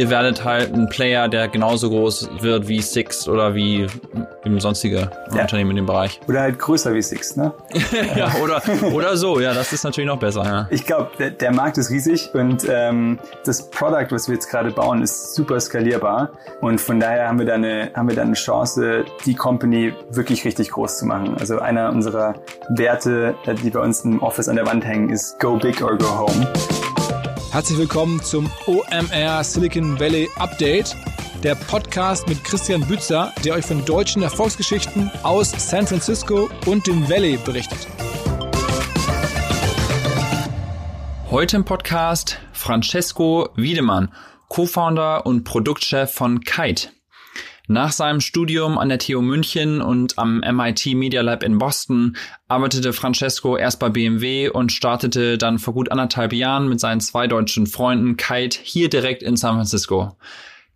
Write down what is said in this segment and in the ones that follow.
ihr werdet halt ein Player, der genauso groß wird wie Sixt oder wie eben sonstige ja. Unternehmen in dem Bereich. Oder halt größer wie Sixt, ne? ja, oder, oder so, ja, das ist natürlich noch besser, ja. Ich glaube, der, der, Markt ist riesig und ähm, das Product, was wir jetzt gerade bauen, ist super skalierbar und von daher haben wir da eine, haben wir da eine Chance, die Company wirklich richtig groß zu machen. Also einer unserer Werte, äh, die bei uns im Office an der Wand hängen, ist Go Big or Go Home. Herzlich willkommen zum OMR Silicon Valley Update, der Podcast mit Christian Bützer, der euch von deutschen Erfolgsgeschichten aus San Francisco und dem Valley berichtet. Heute im Podcast Francesco Wiedemann, Co-Founder und Produktchef von Kite. Nach seinem Studium an der TU München und am MIT Media Lab in Boston arbeitete Francesco erst bei BMW und startete dann vor gut anderthalb Jahren mit seinen zwei deutschen Freunden Kite hier direkt in San Francisco.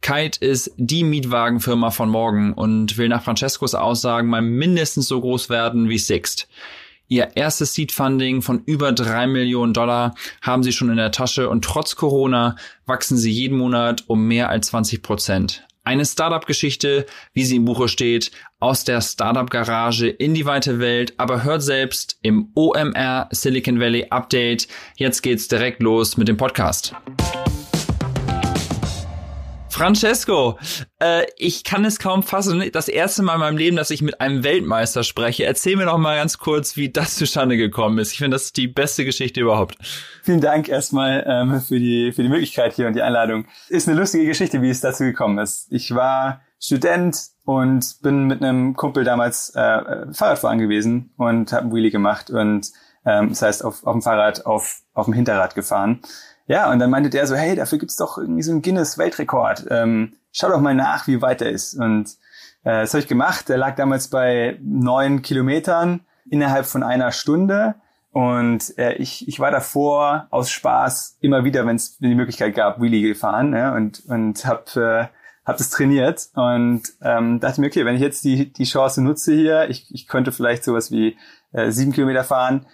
Kite ist die Mietwagenfirma von morgen und will nach Francescos Aussagen mal mindestens so groß werden wie Sixt. Ihr erstes Seed-Funding von über drei Millionen Dollar haben sie schon in der Tasche und trotz Corona wachsen sie jeden Monat um mehr als 20 Prozent. Eine Startup-Geschichte, wie sie im Buche steht, aus der Startup-Garage in die weite Welt, aber hört selbst im OMR Silicon Valley Update. Jetzt geht's direkt los mit dem Podcast. Francesco, äh, ich kann es kaum fassen. Das erste Mal in meinem Leben, dass ich mit einem Weltmeister spreche. Erzähl mir doch mal ganz kurz, wie das zustande gekommen ist. Ich finde, das ist die beste Geschichte überhaupt. Vielen Dank erstmal ähm, für, die, für die Möglichkeit hier und die Einladung. Ist eine lustige Geschichte, wie es dazu gekommen ist. Ich war Student und bin mit einem Kumpel damals äh, Fahrradfahren gewesen und habe einen Wheelie gemacht und ähm, das heißt auf, auf dem Fahrrad auf, auf dem Hinterrad gefahren. Ja, und dann meinte der so, hey, dafür gibt's doch irgendwie so einen Guinness-Weltrekord. Ähm, schau doch mal nach, wie weit er ist. Und äh, das habe ich gemacht. Der lag damals bei neun Kilometern innerhalb von einer Stunde. Und äh, ich, ich war davor aus Spaß immer wieder, wenn es die Möglichkeit gab, Wheelie gefahren ja, und, und habe äh, hab das trainiert und ähm, dachte mir, okay, wenn ich jetzt die, die Chance nutze hier, ich, ich könnte vielleicht sowas wie äh, sieben Kilometer fahren,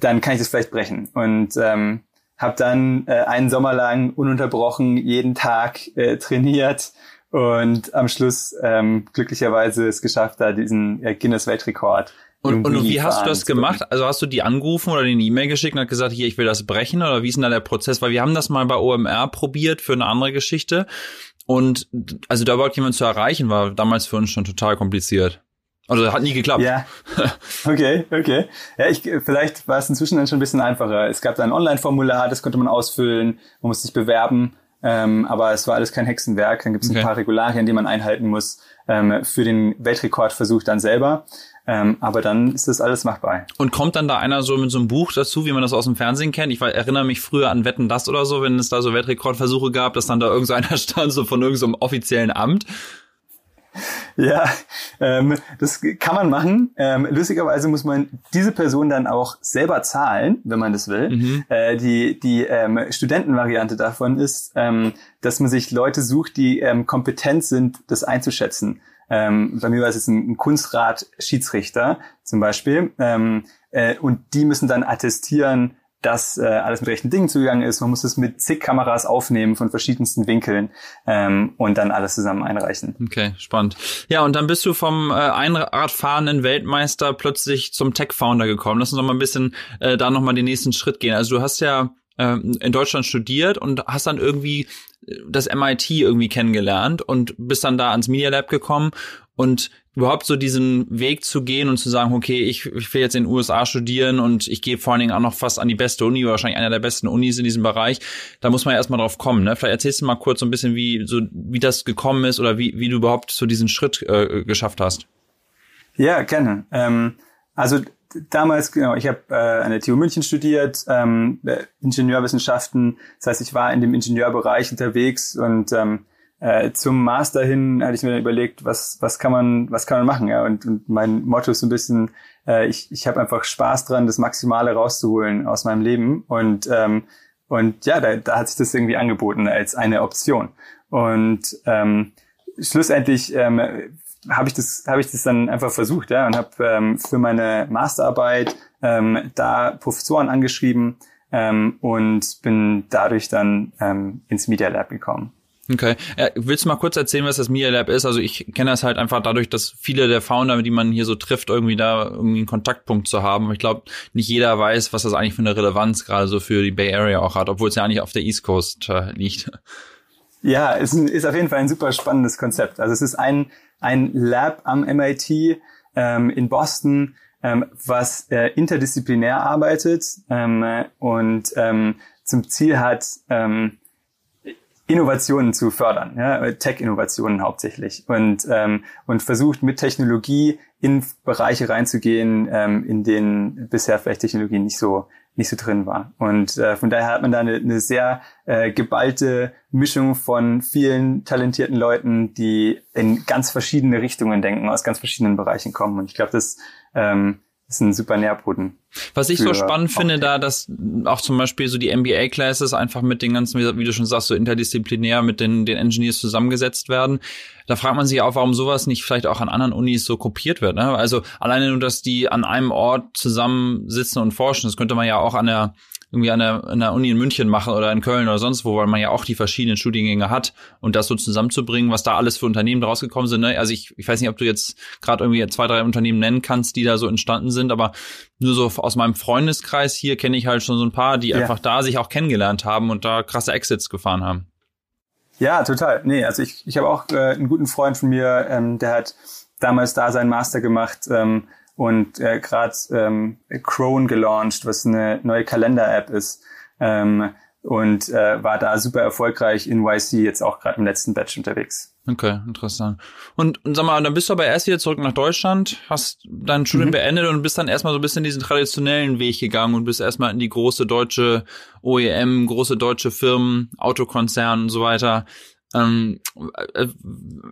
dann kann ich das vielleicht brechen. Und ähm, habe dann äh, einen Sommer lang ununterbrochen jeden Tag äh, trainiert und am Schluss ähm, glücklicherweise es geschafft, da diesen äh, Guinness-Weltrekord und, und wie hast du das gemacht? Also hast du die angerufen oder den E-Mail geschickt und hat gesagt, hier, ich will das brechen oder wie ist denn da der Prozess? Weil wir haben das mal bei OMR probiert für eine andere Geschichte und also da überhaupt jemand zu erreichen, war damals für uns schon total kompliziert. Also hat nie geklappt. Ja. Okay, okay. Ja, ich, vielleicht war es inzwischen dann schon ein bisschen einfacher. Es gab da ein Online-Formular, das konnte man ausfüllen, man musste sich bewerben, ähm, aber es war alles kein Hexenwerk. Dann gibt es okay. ein paar Regularien, die man einhalten muss ähm, für den Weltrekordversuch dann selber. Ähm, aber dann ist das alles machbar. Und kommt dann da einer so mit so einem Buch dazu, wie man das aus dem Fernsehen kennt? Ich erinnere mich früher an Wetten das oder so, wenn es da so Weltrekordversuche gab, dass dann da irgend so stand, so von irgendeinem so offiziellen Amt. Ja, ähm, das kann man machen. Ähm, lustigerweise muss man diese Person dann auch selber zahlen, wenn man das will. Mhm. Äh, die die ähm, Studentenvariante davon ist, ähm, dass man sich Leute sucht, die ähm, kompetent sind, das einzuschätzen. Ähm, bei mir war es jetzt ein, ein Kunstrat-Schiedsrichter zum Beispiel. Ähm, äh, und die müssen dann attestieren, dass äh, alles mit rechten Dingen zugegangen ist. Man muss es mit zig Kameras aufnehmen von verschiedensten Winkeln ähm, und dann alles zusammen einreichen. Okay, spannend. Ja, und dann bist du vom äh, Einradfahrenden Weltmeister plötzlich zum Tech-Founder gekommen. Lass uns noch mal ein bisschen äh, da noch mal den nächsten Schritt gehen. Also du hast ja äh, in Deutschland studiert und hast dann irgendwie das MIT irgendwie kennengelernt und bist dann da ans Media Lab gekommen und überhaupt so diesen Weg zu gehen und zu sagen, okay, ich, ich will jetzt in den USA studieren und ich gehe vor allen Dingen auch noch fast an die beste Uni, wahrscheinlich einer der besten Unis in diesem Bereich, da muss man ja erstmal drauf kommen. Ne? Vielleicht erzählst du mal kurz so ein bisschen, wie so wie das gekommen ist oder wie, wie du überhaupt so diesen Schritt äh, geschafft hast. Ja, gerne. Ähm, also damals, genau, ich habe äh, an der TU München studiert, ähm, Ingenieurwissenschaften. Das heißt, ich war in dem Ingenieurbereich unterwegs und ähm, äh, zum Master hin hatte ich mir dann überlegt, was, was kann man, was kann man machen, ja. Und, und mein Motto ist so ein bisschen, äh, ich, ich habe einfach Spaß dran, das Maximale rauszuholen aus meinem Leben. Und, ähm, und ja, da, da hat sich das irgendwie angeboten als eine Option. Und ähm, schlussendlich ähm, habe ich das habe ich das dann einfach versucht ja und habe ähm, für meine Masterarbeit ähm, da Professoren angeschrieben ähm, und bin dadurch dann ähm, ins Media Lab gekommen. Okay. Willst du mal kurz erzählen, was das Media Lab ist? Also ich kenne das halt einfach dadurch, dass viele der Founder, die man hier so trifft, irgendwie da irgendwie einen Kontaktpunkt zu haben. Ich glaube, nicht jeder weiß, was das eigentlich für eine Relevanz gerade so für die Bay Area auch hat, obwohl es ja eigentlich auf der East Coast äh, liegt. Ja, ist, ein, ist auf jeden Fall ein super spannendes Konzept. Also es ist ein, ein Lab am MIT ähm, in Boston, ähm, was äh, interdisziplinär arbeitet ähm, und ähm, zum Ziel hat, ähm, Innovationen zu fördern, ja, Tech-Innovationen hauptsächlich und ähm, und versucht mit Technologie in Bereiche reinzugehen, ähm, in denen bisher vielleicht Technologie nicht so nicht so drin war. Und äh, von daher hat man da eine, eine sehr äh, geballte Mischung von vielen talentierten Leuten, die in ganz verschiedene Richtungen denken, aus ganz verschiedenen Bereichen kommen. Und ich glaube, das ähm, ist ein super Nährboden. Was ich so spannend finde, da, dass auch zum Beispiel so die MBA-Classes einfach mit den ganzen, wie du schon sagst, so interdisziplinär mit den, den Engineers zusammengesetzt werden. Da fragt man sich auch, warum sowas nicht vielleicht auch an anderen Unis so kopiert wird. Ne? Also alleine nur, dass die an einem Ort zusammensitzen und forschen, das könnte man ja auch an der irgendwie an der, an der Uni in München machen oder in Köln oder sonst wo, weil man ja auch die verschiedenen Studiengänge hat und das so zusammenzubringen, was da alles für Unternehmen draus gekommen sind. Ne? Also ich, ich weiß nicht, ob du jetzt gerade irgendwie zwei, drei Unternehmen nennen kannst, die da so entstanden sind, aber nur so aus meinem Freundeskreis hier kenne ich halt schon so ein paar, die ja. einfach da sich auch kennengelernt haben und da krasse Exits gefahren haben. Ja, total. Nee, also ich, ich habe auch äh, einen guten Freund von mir, ähm, der hat damals da seinen Master gemacht ähm, und äh, gerade ähm, Crone gelauncht, was eine neue Kalender-App ist. Ähm, und äh, war da super erfolgreich in YC, jetzt auch gerade im letzten Batch unterwegs. Okay, interessant. Und, und sag mal, dann bist du aber erst wieder zurück nach Deutschland, hast dein Studium mhm. beendet und bist dann erstmal so ein bisschen diesen traditionellen Weg gegangen und bist erstmal in die große deutsche OEM, große deutsche Firmen, Autokonzern und so weiter. Ähm, äh,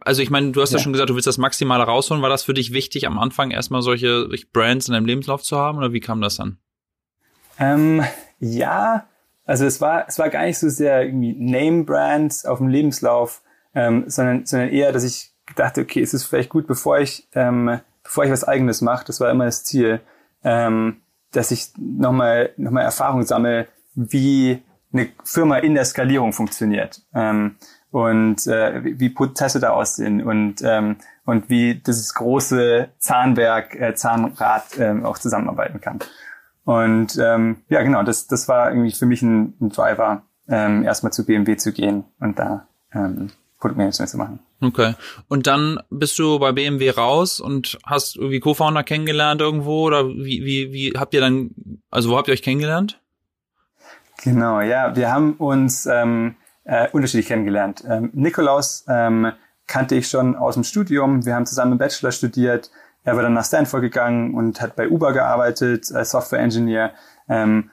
also ich meine, du hast ja. ja. schon gesagt, du willst das Maximale rausholen. War das für dich wichtig, am Anfang erstmal solche Brands in deinem Lebenslauf zu haben oder wie kam das dann? Ähm, ja, also es war, es war gar nicht so sehr irgendwie Name-Brand auf dem Lebenslauf, ähm, sondern, sondern eher, dass ich dachte, okay, es ist vielleicht gut, bevor ich, ähm, bevor ich was Eigenes mache, das war immer das Ziel, ähm, dass ich nochmal noch mal Erfahrung sammle, wie eine Firma in der Skalierung funktioniert. Ähm, und äh, wie Prozesse da aussehen und ähm, und wie dieses große Zahnwerk, äh, Zahnrad äh, auch zusammenarbeiten kann. Und ähm, ja, genau, das das war irgendwie für mich ein, ein Driver, ähm, erstmal zu BMW zu gehen und da ähm, Produktmanagement zu machen. Okay. Und dann bist du bei BMW raus und hast irgendwie Co-Founder kennengelernt irgendwo oder wie, wie, wie habt ihr dann, also wo habt ihr euch kennengelernt? Genau, ja, wir haben uns ähm, äh, unterschiedlich kennengelernt. Ähm, Nikolaus ähm, kannte ich schon aus dem Studium. Wir haben zusammen im Bachelor studiert. Er war dann nach Stanford gegangen und hat bei Uber gearbeitet als Software Engineer. Ähm,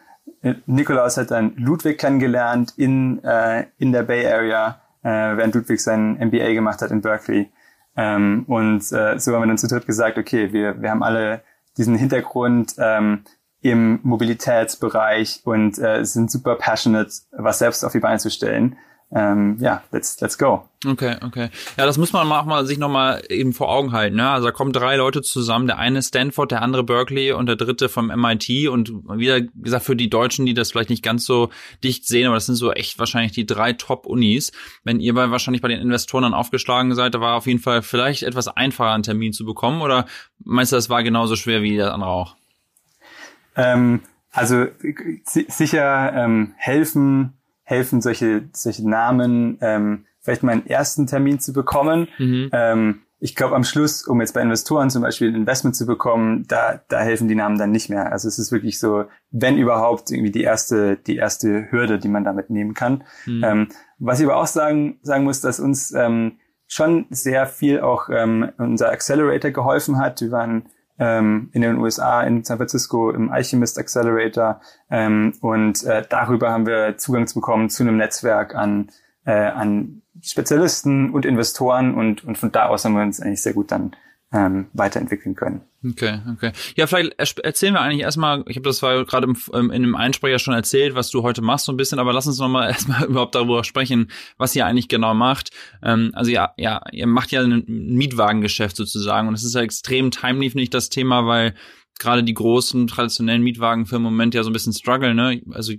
Nikolaus hat dann Ludwig kennengelernt in, äh, in der Bay Area, äh, während Ludwig sein MBA gemacht hat in Berkeley. Ähm, und äh, so haben wir dann zu dritt gesagt, okay, wir, wir haben alle diesen Hintergrund ähm, im Mobilitätsbereich und äh, sind super passionate, was selbst auf die Beine zu stellen ähm, ja, let's, let's go. Okay, okay. Ja, das muss man auch mal sich nochmal eben vor Augen halten. Ne? Also da kommen drei Leute zusammen, der eine Stanford, der andere Berkeley und der dritte vom MIT. Und wieder gesagt, für die Deutschen, die das vielleicht nicht ganz so dicht sehen, aber das sind so echt wahrscheinlich die drei Top-Unis. Wenn ihr bei, wahrscheinlich bei den Investoren dann aufgeschlagen seid, da war auf jeden Fall vielleicht etwas einfacher, einen Termin zu bekommen. Oder meinst du, das war genauso schwer wie der andere auch? Ähm, also sicher ähm, helfen helfen, solche, solche Namen ähm, vielleicht mal einen ersten Termin zu bekommen. Mhm. Ähm, ich glaube, am Schluss, um jetzt bei Investoren zum Beispiel ein Investment zu bekommen, da, da helfen die Namen dann nicht mehr. Also es ist wirklich so, wenn überhaupt, irgendwie die erste, die erste Hürde, die man damit nehmen kann. Mhm. Ähm, was ich aber auch sagen, sagen muss, dass uns ähm, schon sehr viel auch ähm, unser Accelerator geholfen hat. Wir waren ähm, in den USA, in San Francisco im Alchemist Accelerator. Ähm, und äh, darüber haben wir Zugang bekommen zu einem Netzwerk an, äh, an Spezialisten und Investoren und, und von da aus haben wir uns eigentlich sehr gut dann ähm, weiterentwickeln können. Okay, okay. Ja, vielleicht erzählen wir eigentlich erstmal, ich habe das zwar gerade im, ähm, in einem Einsprecher schon erzählt, was du heute machst so ein bisschen, aber lass uns nochmal erstmal überhaupt darüber sprechen, was ihr eigentlich genau macht. Ähm, also ja, ja, ihr macht ja ein Mietwagengeschäft sozusagen und es ist ja extrem timely, nicht das Thema, weil gerade die großen traditionellen Mietwagenfirmen im Moment ja so ein bisschen struggle, ne? Also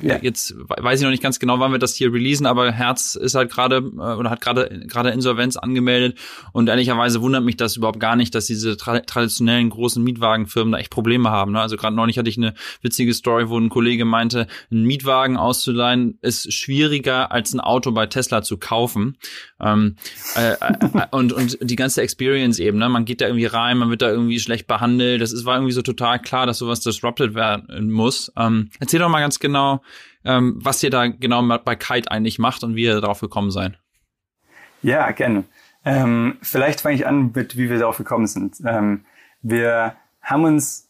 ja. jetzt weiß ich noch nicht ganz genau, wann wir das hier releasen, aber Herz ist halt gerade äh, oder hat gerade gerade Insolvenz angemeldet und ehrlicherweise wundert mich das überhaupt gar nicht, dass diese tra traditionellen großen Mietwagenfirmen da echt Probleme haben. Ne? Also gerade neulich hatte ich eine witzige Story, wo ein Kollege meinte, einen Mietwagen auszuleihen ist schwieriger als ein Auto bei Tesla zu kaufen. Ähm, äh, äh, und und die ganze Experience eben, ne? Man geht da irgendwie rein, man wird da irgendwie schlecht behandelt. Das ist es war irgendwie so total klar, dass sowas disrupted werden muss. Ähm, erzähl doch mal ganz genau, ähm, was ihr da genau bei Kite eigentlich macht und wie ihr darauf gekommen seid. Ja, gerne. Ähm, vielleicht fange ich an mit, wie wir darauf gekommen sind. Ähm, wir haben uns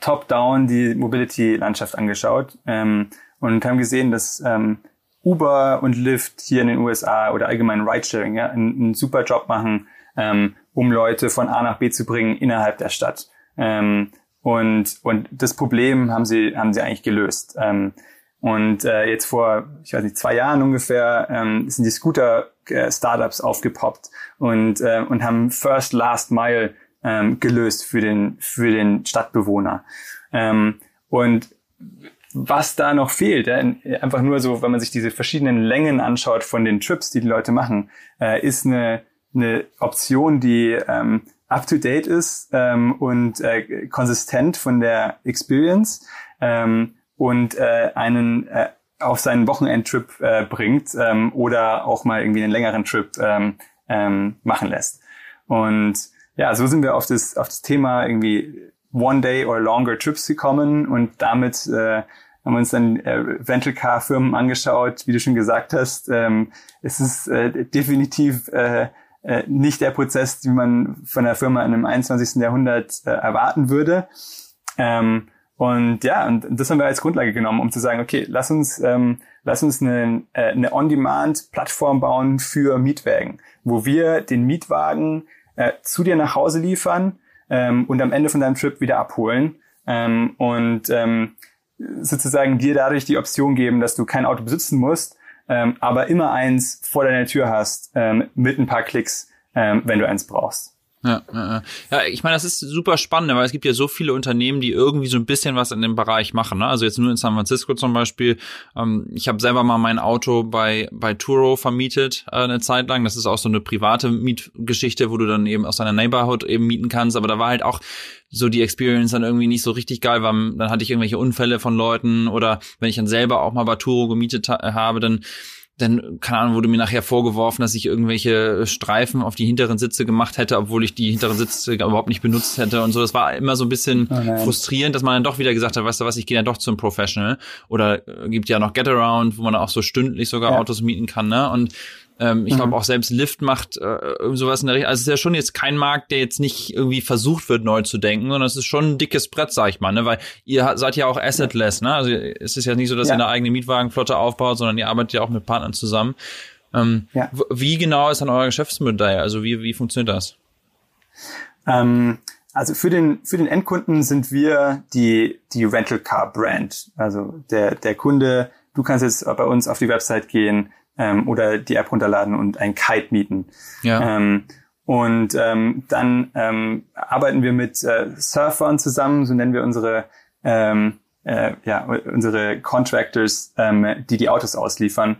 top-down die Mobility-Landschaft angeschaut ähm, und haben gesehen, dass ähm, Uber und Lyft hier in den USA oder allgemein Ridesharing ja, einen, einen super Job machen, ähm, um Leute von A nach B zu bringen innerhalb der Stadt. Ähm, und, und das Problem haben sie, haben sie eigentlich gelöst. Ähm, und äh, jetzt vor, ich weiß nicht, zwei Jahren ungefähr ähm, sind die Scooter-Startups aufgepoppt und, äh, und haben First Last Mile ähm, gelöst für den, für den Stadtbewohner. Ähm, und was da noch fehlt, ja, einfach nur so, wenn man sich diese verschiedenen Längen anschaut von den Trips, die die Leute machen, äh, ist eine, eine Option, die ähm, up-to-date ist ähm, und äh, konsistent von der Experience ähm, und äh, einen äh, auf seinen Wochenendtrip äh, bringt ähm, oder auch mal irgendwie einen längeren Trip ähm, ähm, machen lässt. Und ja, so sind wir auf das, auf das Thema irgendwie One-Day or Longer Trips gekommen und damit äh, haben wir uns dann äh, Rental Car Firmen angeschaut, wie du schon gesagt hast. Ähm, es ist äh, definitiv äh, äh, nicht der Prozess, wie man von der Firma in einem 21. Jahrhundert äh, erwarten würde. Ähm, und ja, und das haben wir als Grundlage genommen, um zu sagen, okay, lass uns, ähm, lass uns eine, äh, eine On-Demand-Plattform bauen für Mietwagen, wo wir den Mietwagen äh, zu dir nach Hause liefern ähm, und am Ende von deinem Trip wieder abholen ähm, und ähm, sozusagen dir dadurch die Option geben, dass du kein Auto besitzen musst, ähm, aber immer eins vor deiner Tür hast ähm, mit ein paar Klicks, ähm, wenn du eins brauchst. Ja, ja, ja, ich meine, das ist super spannend, weil es gibt ja so viele Unternehmen, die irgendwie so ein bisschen was in dem Bereich machen. Ne? Also jetzt nur in San Francisco zum Beispiel. Ähm, ich habe selber mal mein Auto bei bei Turo vermietet äh, eine Zeit lang. Das ist auch so eine private Mietgeschichte, wo du dann eben aus deiner Neighborhood eben mieten kannst. Aber da war halt auch so die Experience dann irgendwie nicht so richtig geil, weil dann hatte ich irgendwelche Unfälle von Leuten oder wenn ich dann selber auch mal bei Turo gemietet ha habe, dann dann, keine Ahnung, wurde mir nachher vorgeworfen, dass ich irgendwelche Streifen auf die hinteren Sitze gemacht hätte, obwohl ich die hinteren Sitze überhaupt nicht benutzt hätte und so. Das war immer so ein bisschen oh frustrierend, dass man dann doch wieder gesagt hat, weißt du was, ich gehe dann doch zum Professional. Oder äh, gibt ja noch Getaround, wo man auch so stündlich sogar ja. Autos mieten kann, ne? Und ähm, ich mhm. glaube auch selbst Lyft macht äh, sowas in der Richtung. Also es ist ja schon jetzt kein Markt, der jetzt nicht irgendwie versucht wird, neu zu denken, sondern es ist schon ein dickes Brett, sag ich mal, ne? Weil ihr seid ja auch assetless, ne? Also es ist ja nicht so, dass ja. ihr eine eigene Mietwagenflotte aufbaut, sondern ihr arbeitet ja auch mit Partnern zusammen. Ähm, ja. Wie genau ist dann euer Geschäftsmodell? Also wie, wie funktioniert das? Ähm, also für den, für den Endkunden sind wir die, die Rental Car Brand. Also der, der Kunde, du kannst jetzt bei uns auf die Website gehen, ähm, oder die App runterladen und ein Kite mieten. Ja. Ähm, und ähm, dann ähm, arbeiten wir mit äh, Surfern zusammen, so nennen wir unsere ähm, äh, ja, unsere Contractors, ähm, die die Autos ausliefern.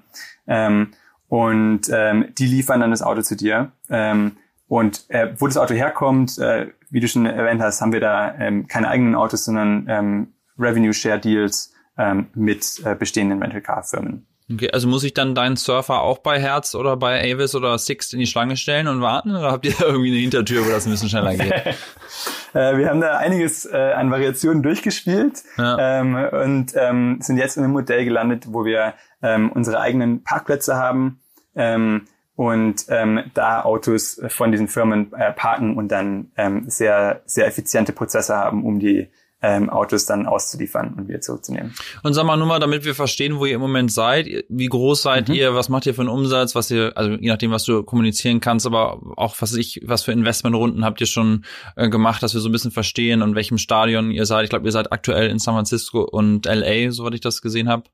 Ähm, und ähm, die liefern dann das Auto zu dir. Ähm, und äh, wo das Auto herkommt, äh, wie du schon erwähnt hast, haben wir da ähm, keine eigenen Autos, sondern ähm, Revenue Share Deals ähm, mit äh, bestehenden Rental Car Firmen. Okay, also muss ich dann deinen Surfer auch bei Herz oder bei Avis oder Sixt in die Schlange stellen und warten oder habt ihr da irgendwie eine Hintertür, wo das ein bisschen schneller geht? äh, wir haben da einiges äh, an Variationen durchgespielt ja. ähm, und ähm, sind jetzt in einem Modell gelandet, wo wir ähm, unsere eigenen Parkplätze haben ähm, und ähm, da Autos von diesen Firmen äh, parken und dann ähm, sehr, sehr effiziente Prozesse haben, um die ähm, Autos dann auszuliefern und wieder zurückzunehmen. Und sag mal nur mal, damit wir verstehen, wo ihr im Moment seid, wie groß seid mhm. ihr, was macht ihr für einen Umsatz, was ihr, also je nachdem, was du kommunizieren kannst, aber auch was ich, was für Investmentrunden habt ihr schon äh, gemacht, dass wir so ein bisschen verstehen, in welchem Stadion ihr seid. Ich glaube, ihr seid aktuell in San Francisco und LA, soweit ich das gesehen habe.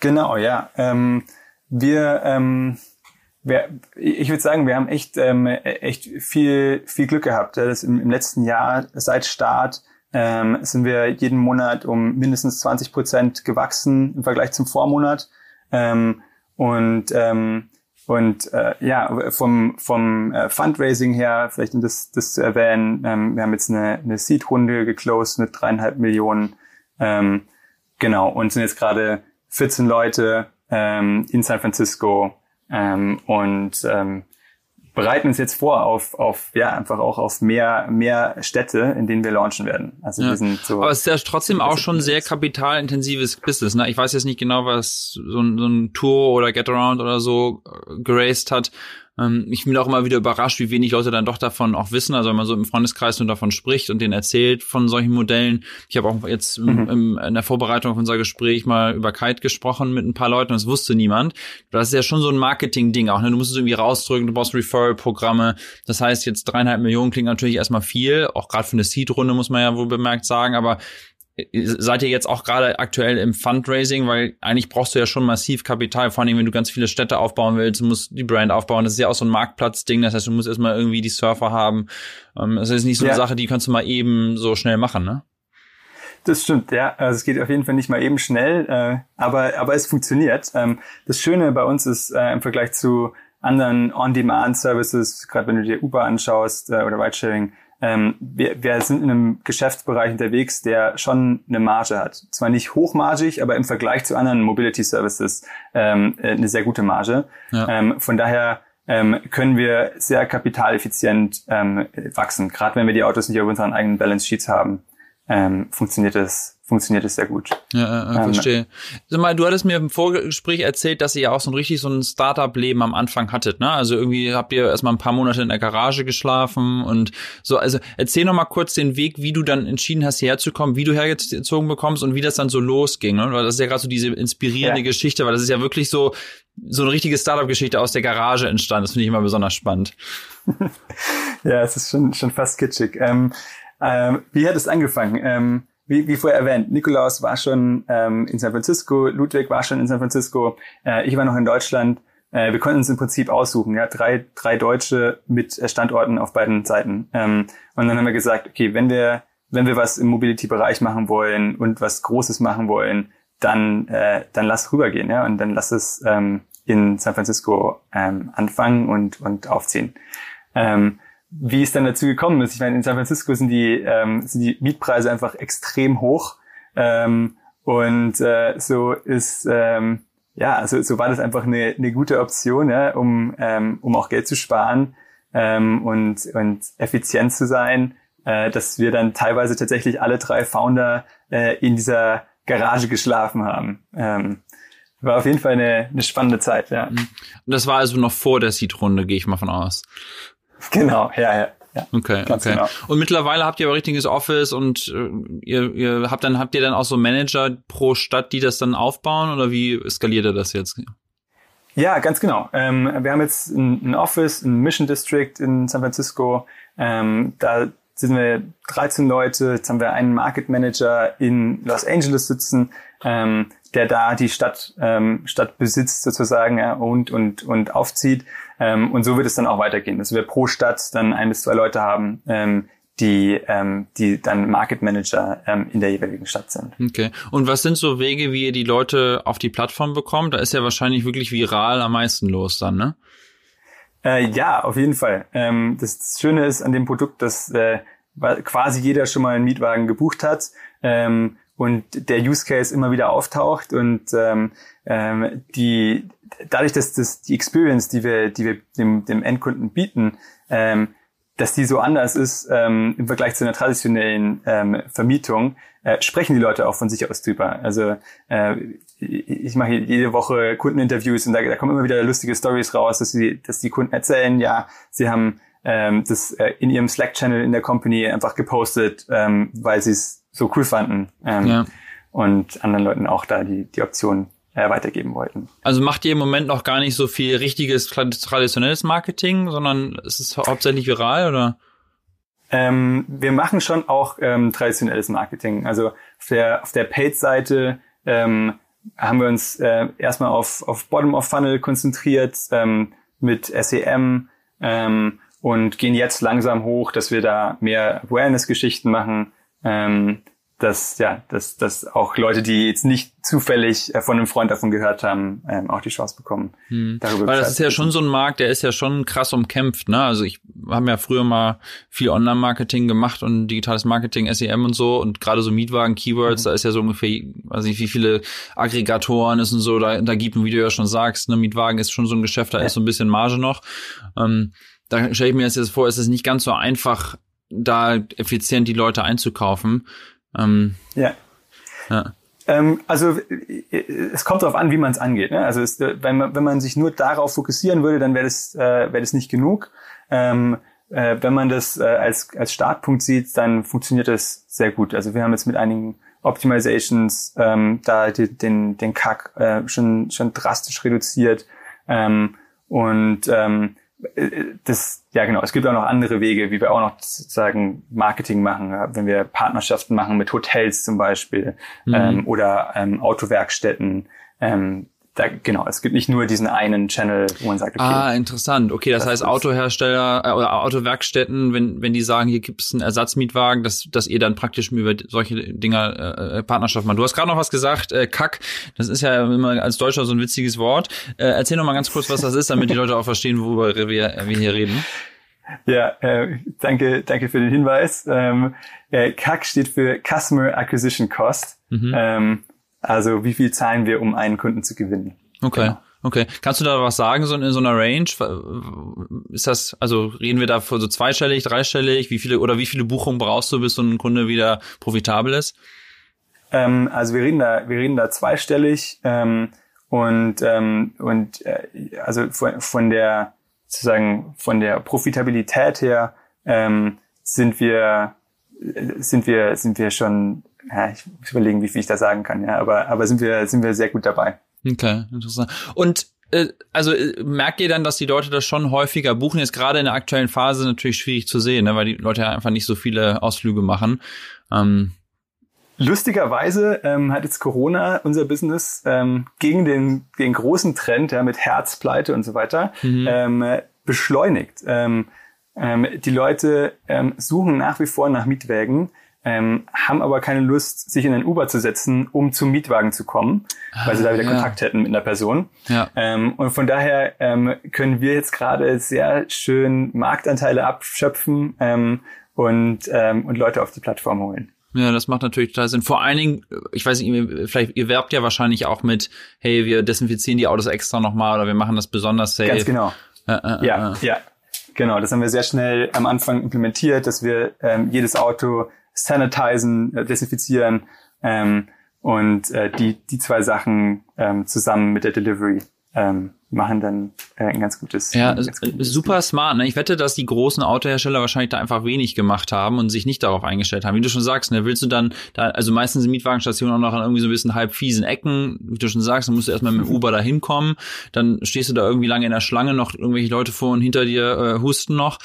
Genau, ja. Ähm, wir ähm, ich würde sagen, wir haben echt, ähm, echt viel, viel Glück gehabt. Das im, im letzten Jahr seit Start ähm, sind wir jeden Monat um mindestens 20 Prozent gewachsen im Vergleich zum Vormonat. Ähm, und ähm, und äh, ja, vom, vom äh, Fundraising her, vielleicht um das, das zu erwähnen, ähm, wir haben jetzt eine, eine Seed-Runde geclosed mit dreieinhalb Millionen. Ähm, genau, und sind jetzt gerade 14 Leute ähm, in San Francisco ähm, und ähm, bereiten uns jetzt vor auf, auf ja, einfach auch auf mehr, mehr Städte, in denen wir launchen werden. Also ja. wir sind so. Aber es ist ja trotzdem auch schon sehr kapitalintensives Business, ne? Ich weiß jetzt nicht genau, was so ein, so ein Tour oder Get Around oder so äh, geraced hat. Ähm, ich bin auch immer wieder überrascht, wie wenig Leute dann doch davon auch wissen. Also wenn man so im Freundeskreis nur davon spricht und denen erzählt von solchen Modellen. Ich habe auch jetzt mhm. im, in der Vorbereitung auf unser Gespräch mal über Kite gesprochen mit ein paar Leuten und das wusste niemand. Das ist ja schon so ein Marketing-Ding auch. Ne? Du musst es irgendwie rausdrücken, du brauchst Referral-Programme. Das heißt, jetzt dreieinhalb Millionen klingt natürlich erstmal viel. Auch gerade für eine Seed-Runde muss man ja wohl bemerkt sagen. Aber seid ihr jetzt auch gerade aktuell im Fundraising, weil eigentlich brauchst du ja schon massiv Kapital, vor allem wenn du ganz viele Städte aufbauen willst, du musst die Brand aufbauen. Das ist ja auch so ein Marktplatzding, das heißt, du musst erstmal irgendwie die Surfer haben. Ähm, das ist nicht so eine ja. Sache, die kannst du mal eben so schnell machen, ne? Das stimmt, ja. Also es geht auf jeden Fall nicht mal eben schnell, äh, aber, aber es funktioniert. Ähm, das Schöne bei uns ist äh, im Vergleich zu anderen On-Demand-Services, gerade wenn du dir Uber anschaust äh, oder Ridesharing, ähm, wir, wir sind in einem Geschäftsbereich unterwegs, der schon eine Marge hat. Zwar nicht hochmargig, aber im Vergleich zu anderen Mobility Services ähm, äh, eine sehr gute Marge. Ja. Ähm, von daher ähm, können wir sehr kapitaleffizient ähm, wachsen. Gerade wenn wir die Autos nicht auf unseren eigenen Balance Sheets haben, ähm, funktioniert das funktioniert es sehr gut. Ja, äh, ähm, verstehe. Sag mal, du hattest mir im Vorgespräch erzählt, dass ihr ja auch so ein richtig so ein Startup-Leben am Anfang hattet, ne? Also irgendwie habt ihr erstmal ein paar Monate in der Garage geschlafen und so. Also erzähl noch mal kurz den Weg, wie du dann entschieden hast, herzukommen, wie du hergezogen bekommst und wie das dann so losging. Ne? Weil das ist ja gerade so diese inspirierende ja. Geschichte, weil das ist ja wirklich so so eine richtige Startup-Geschichte aus der Garage entstanden. Das finde ich immer besonders spannend. ja, es ist schon schon fast kitschig. Ähm, ähm, wie hat es angefangen? Ähm, wie, wie vorher erwähnt, Nikolaus war schon ähm, in San Francisco, Ludwig war schon in San Francisco, äh, ich war noch in Deutschland. Äh, wir konnten uns im Prinzip aussuchen, ja, drei, drei Deutsche mit äh, Standorten auf beiden Seiten. Ähm, und dann haben wir gesagt, okay, wenn wir, wenn wir was im Mobility-Bereich machen wollen und was Großes machen wollen, dann, äh, dann lass rübergehen, ja, und dann lass es ähm, in San Francisco ähm, anfangen und, und aufziehen. Ähm, wie es dann dazu gekommen ist. Ich meine, in San Francisco sind die, ähm, sind die Mietpreise einfach extrem hoch. Ähm, und äh, so ist, ähm, ja, also so war das einfach eine, eine gute Option, ja, um, ähm, um auch Geld zu sparen ähm, und, und effizient zu sein, äh, dass wir dann teilweise tatsächlich alle drei Founder äh, in dieser Garage geschlafen haben. Ähm, war auf jeden Fall eine, eine spannende Zeit, ja. Und das war also noch vor der Seed-Runde, gehe ich mal von aus. Genau, ja, ja. Ja, okay, okay. Genau. Und mittlerweile habt ihr aber richtiges Office und äh, ihr, ihr habt dann habt ihr dann auch so Manager pro Stadt, die das dann aufbauen oder wie skaliert ihr das jetzt? Ja, ganz genau. Ähm, wir haben jetzt ein, ein, Office, ein Mission District in San Francisco. Ähm, da sind wir 13 Leute. Jetzt haben wir einen Market Manager in Los Angeles sitzen, ähm, der da die Stadt, ähm, Stadt besitzt sozusagen ja, und, und, und aufzieht. Ähm, und so wird es dann auch weitergehen, dass wir pro Stadt dann ein bis zwei Leute haben, ähm, die, ähm, die dann Market Manager ähm, in der jeweiligen Stadt sind. Okay. Und was sind so Wege, wie ihr die Leute auf die Plattform bekommt? Da ist ja wahrscheinlich wirklich viral am meisten los dann, ne? Äh, ja, auf jeden Fall. Ähm, das Schöne ist an dem Produkt, dass äh, quasi jeder schon mal einen Mietwagen gebucht hat. Ähm, und der Use Case immer wieder auftaucht und ähm, ähm, die dadurch, dass das die Experience, die wir, die wir dem, dem Endkunden bieten, ähm, dass die so anders ist ähm, im Vergleich zu einer traditionellen ähm, Vermietung, äh, sprechen die Leute auch von sich aus drüber. Also äh, ich mache jede Woche Kundeninterviews und da, da kommen immer wieder lustige Stories raus, dass sie, dass die Kunden erzählen, ja, sie haben ähm, das äh, in ihrem Slack-Channel in der Company einfach gepostet, ähm, weil sie es so cool fanden ähm, ja. und anderen Leuten auch da die, die Option äh, weitergeben wollten. Also macht ihr im Moment noch gar nicht so viel richtiges traditionelles Marketing, sondern es ist hauptsächlich viral oder? Ähm, wir machen schon auch ähm, traditionelles Marketing. Also auf der, auf der Paid-Seite ähm, haben wir uns äh, erstmal auf, auf Bottom of Funnel konzentriert, ähm, mit SEM ähm, und gehen jetzt langsam hoch, dass wir da mehr Awareness-Geschichten machen. Ähm, dass ja, dass, dass auch Leute, die jetzt nicht zufällig äh, von einem Freund davon gehört haben, ähm, auch die Chance bekommen. Hm. Darüber Weil das ist ja schon so ein Markt, der ist ja schon krass umkämpft. Ne? Also ich habe ja früher mal viel Online-Marketing gemacht und digitales Marketing, SEM und so und gerade so Mietwagen, Keywords, mhm. da ist ja so ungefähr, weiß nicht, wie viele Aggregatoren ist und so, da, da gibt, wie du ja schon sagst, ne, Mietwagen ist schon so ein Geschäft, da ja. ist so ein bisschen Marge noch. Ähm, da stelle ich mir jetzt vor, ist es nicht ganz so einfach, da effizient die Leute einzukaufen. Ähm, ja. ja. Ähm, also es kommt darauf an, wie man es angeht. Ne? Also es, wenn, man, wenn man sich nur darauf fokussieren würde, dann wäre das, äh, wäre das nicht genug. Ähm, äh, wenn man das äh, als, als Startpunkt sieht, dann funktioniert das sehr gut. Also wir haben jetzt mit einigen Optimizations ähm, da die, den, den Kack äh, schon, schon drastisch reduziert. Ähm, und ähm, das, ja genau, es gibt auch noch andere Wege, wie wir auch noch sozusagen Marketing machen, wenn wir Partnerschaften machen mit Hotels zum Beispiel mhm. ähm, oder ähm, Autowerkstätten. Ähm, da, genau, es gibt nicht nur diesen einen Channel, wo man sagt, okay. Ah, interessant. Okay, das, das heißt Autohersteller äh, oder Autowerkstätten, wenn, wenn die sagen, hier gibt's einen Ersatzmietwagen, dass, dass ihr dann praktisch über solche Dinger äh, äh Partnerschaft macht. Du hast gerade noch was gesagt, äh, Kack, das ist ja immer als Deutscher so ein witziges Wort. Äh, erzähl noch mal ganz kurz, was das ist, damit die Leute auch verstehen, worüber wir, wir hier reden. Ja, äh, danke, danke für den Hinweis. Ähm, äh, CAC steht für Customer Acquisition Cost. Mhm. Ähm, also wie viel zahlen wir, um einen Kunden zu gewinnen? Okay. Genau. Okay. Kannst du da was sagen, so in so einer Range? Ist das, also reden wir da von so zweistellig, dreistellig? Wie viele oder wie viele Buchungen brauchst du, bis so ein Kunde wieder profitabel ist? Ähm, also wir reden da, wir reden da zweistellig ähm, und ähm, und äh, also von, von der sozusagen von der Profitabilität her ähm, sind wir sind wir sind wir schon ja, ich muss überlegen, wie viel ich da sagen kann, ja, aber, aber sind wir, sind wir sehr gut dabei. Okay, interessant. Und äh, also äh, merkt ihr dann, dass die Leute das schon häufiger buchen? Jetzt gerade in der aktuellen Phase natürlich schwierig zu sehen, ne, weil die Leute ja einfach nicht so viele Ausflüge machen. Ähm, Lustigerweise ähm, hat jetzt Corona unser Business ähm, gegen den, den großen Trend ja, mit Herzpleite und so weiter mhm. ähm, beschleunigt. Ähm, ähm, die Leute ähm, suchen nach wie vor nach Mietwägen ähm, haben aber keine Lust, sich in ein Uber zu setzen, um zum Mietwagen zu kommen, ah, weil sie da wieder ja. Kontakt hätten mit einer Person. Ja. Ähm, und von daher ähm, können wir jetzt gerade sehr schön Marktanteile abschöpfen ähm, und, ähm, und Leute auf die Plattform holen. Ja, das macht natürlich total Sinn. Vor allen Dingen, ich weiß nicht, vielleicht, ihr werbt ja wahrscheinlich auch mit, hey, wir desinfizieren die Autos extra nochmal oder wir machen das besonders safe. Ganz genau. Äh, äh, ja, äh. ja. Genau, das haben wir sehr schnell am Anfang implementiert, dass wir ähm, jedes Auto sanitizen, äh, desinfizieren ähm, und äh, die, die zwei Sachen ähm, zusammen mit der Delivery ähm, machen dann äh, ein ganz gutes. Ja, ganz gutes super smart. Ne? Ich wette, dass die großen Autohersteller wahrscheinlich da einfach wenig gemacht haben und sich nicht darauf eingestellt haben. Wie du schon sagst, ne, willst du dann, da, also meistens sind Mietwagenstationen auch noch an irgendwie so ein bisschen halb fiesen Ecken. Wie du schon sagst, dann musst du erstmal mit dem Uber da hinkommen. Dann stehst du da irgendwie lange in der Schlange, noch irgendwelche Leute vor und hinter dir äh, husten noch.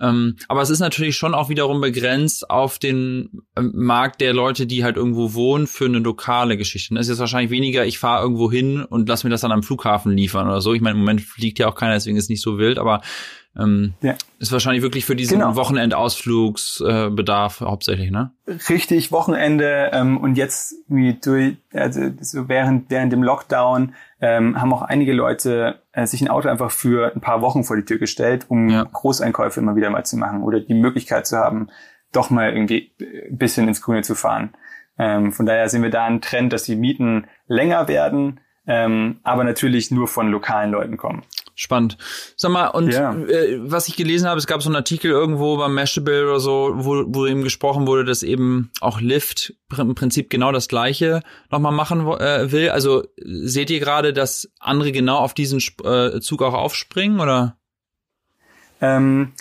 Ähm, aber es ist natürlich schon auch wiederum begrenzt auf den ähm, Markt der Leute, die halt irgendwo wohnen, für eine lokale Geschichte. Das ist jetzt wahrscheinlich weniger, ich fahre irgendwo hin und lass mir das dann am Flughafen liefern oder so. Ich meine, im Moment fliegt ja auch keiner, deswegen ist nicht so wild, aber ähm, ja. ist wahrscheinlich wirklich für diesen genau. Wochenendausflugsbedarf äh, hauptsächlich, ne? Richtig, Wochenende ähm, und jetzt wie durch, also so während während dem Lockdown ähm, haben auch einige Leute äh, sich ein Auto einfach für ein paar Wochen vor die Tür gestellt, um ja. Großeinkäufe immer wieder mal zu machen oder die Möglichkeit zu haben, doch mal irgendwie ein bisschen ins Grüne zu fahren. Ähm, von daher sehen wir da einen Trend, dass die Mieten länger werden, ähm, aber natürlich nur von lokalen Leuten kommen. Spannend. Sag mal, und ja. äh, was ich gelesen habe, es gab so einen Artikel irgendwo beim Mashable oder so, wo, wo eben gesprochen wurde, dass eben auch Lyft im Prinzip genau das Gleiche nochmal machen äh, will. Also seht ihr gerade, dass andere genau auf diesen äh, Zug auch aufspringen, oder? Ähm,